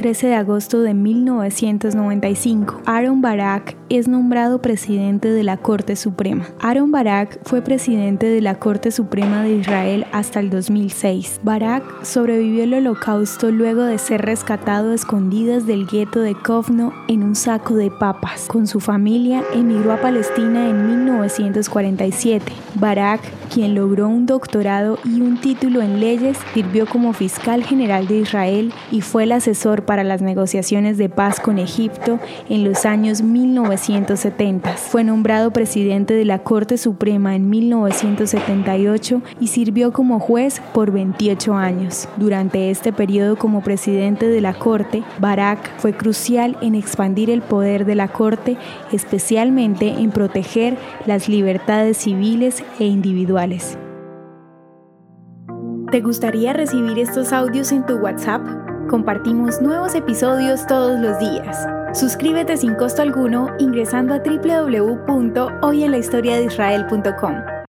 13 de agosto de 1995, Aaron Barak es nombrado presidente de la Corte Suprema. Aaron Barak fue presidente de la Corte Suprema de Israel hasta el 2006. Barak sobrevivió al holocausto luego de ser rescatado a escondidas del gueto de Kovno en un saco de papas. Con su familia emigró a Palestina en 1947. Barak, quien logró un doctorado y un título en leyes, sirvió como fiscal general de Israel y fue el asesor para las negociaciones de paz con Egipto en los años 1970. Fue nombrado presidente de la Corte Suprema en 1978 y sirvió como juez por 28 años. Durante este periodo como presidente de la Corte, Barak fue crucial en expandir el poder de la Corte, especialmente en proteger las libertades civiles e ¿Te gustaría recibir estos audios en tu WhatsApp? Compartimos nuevos episodios todos los días. Suscríbete sin costo alguno ingresando a www.hoyenlahistoriadeisrael.com.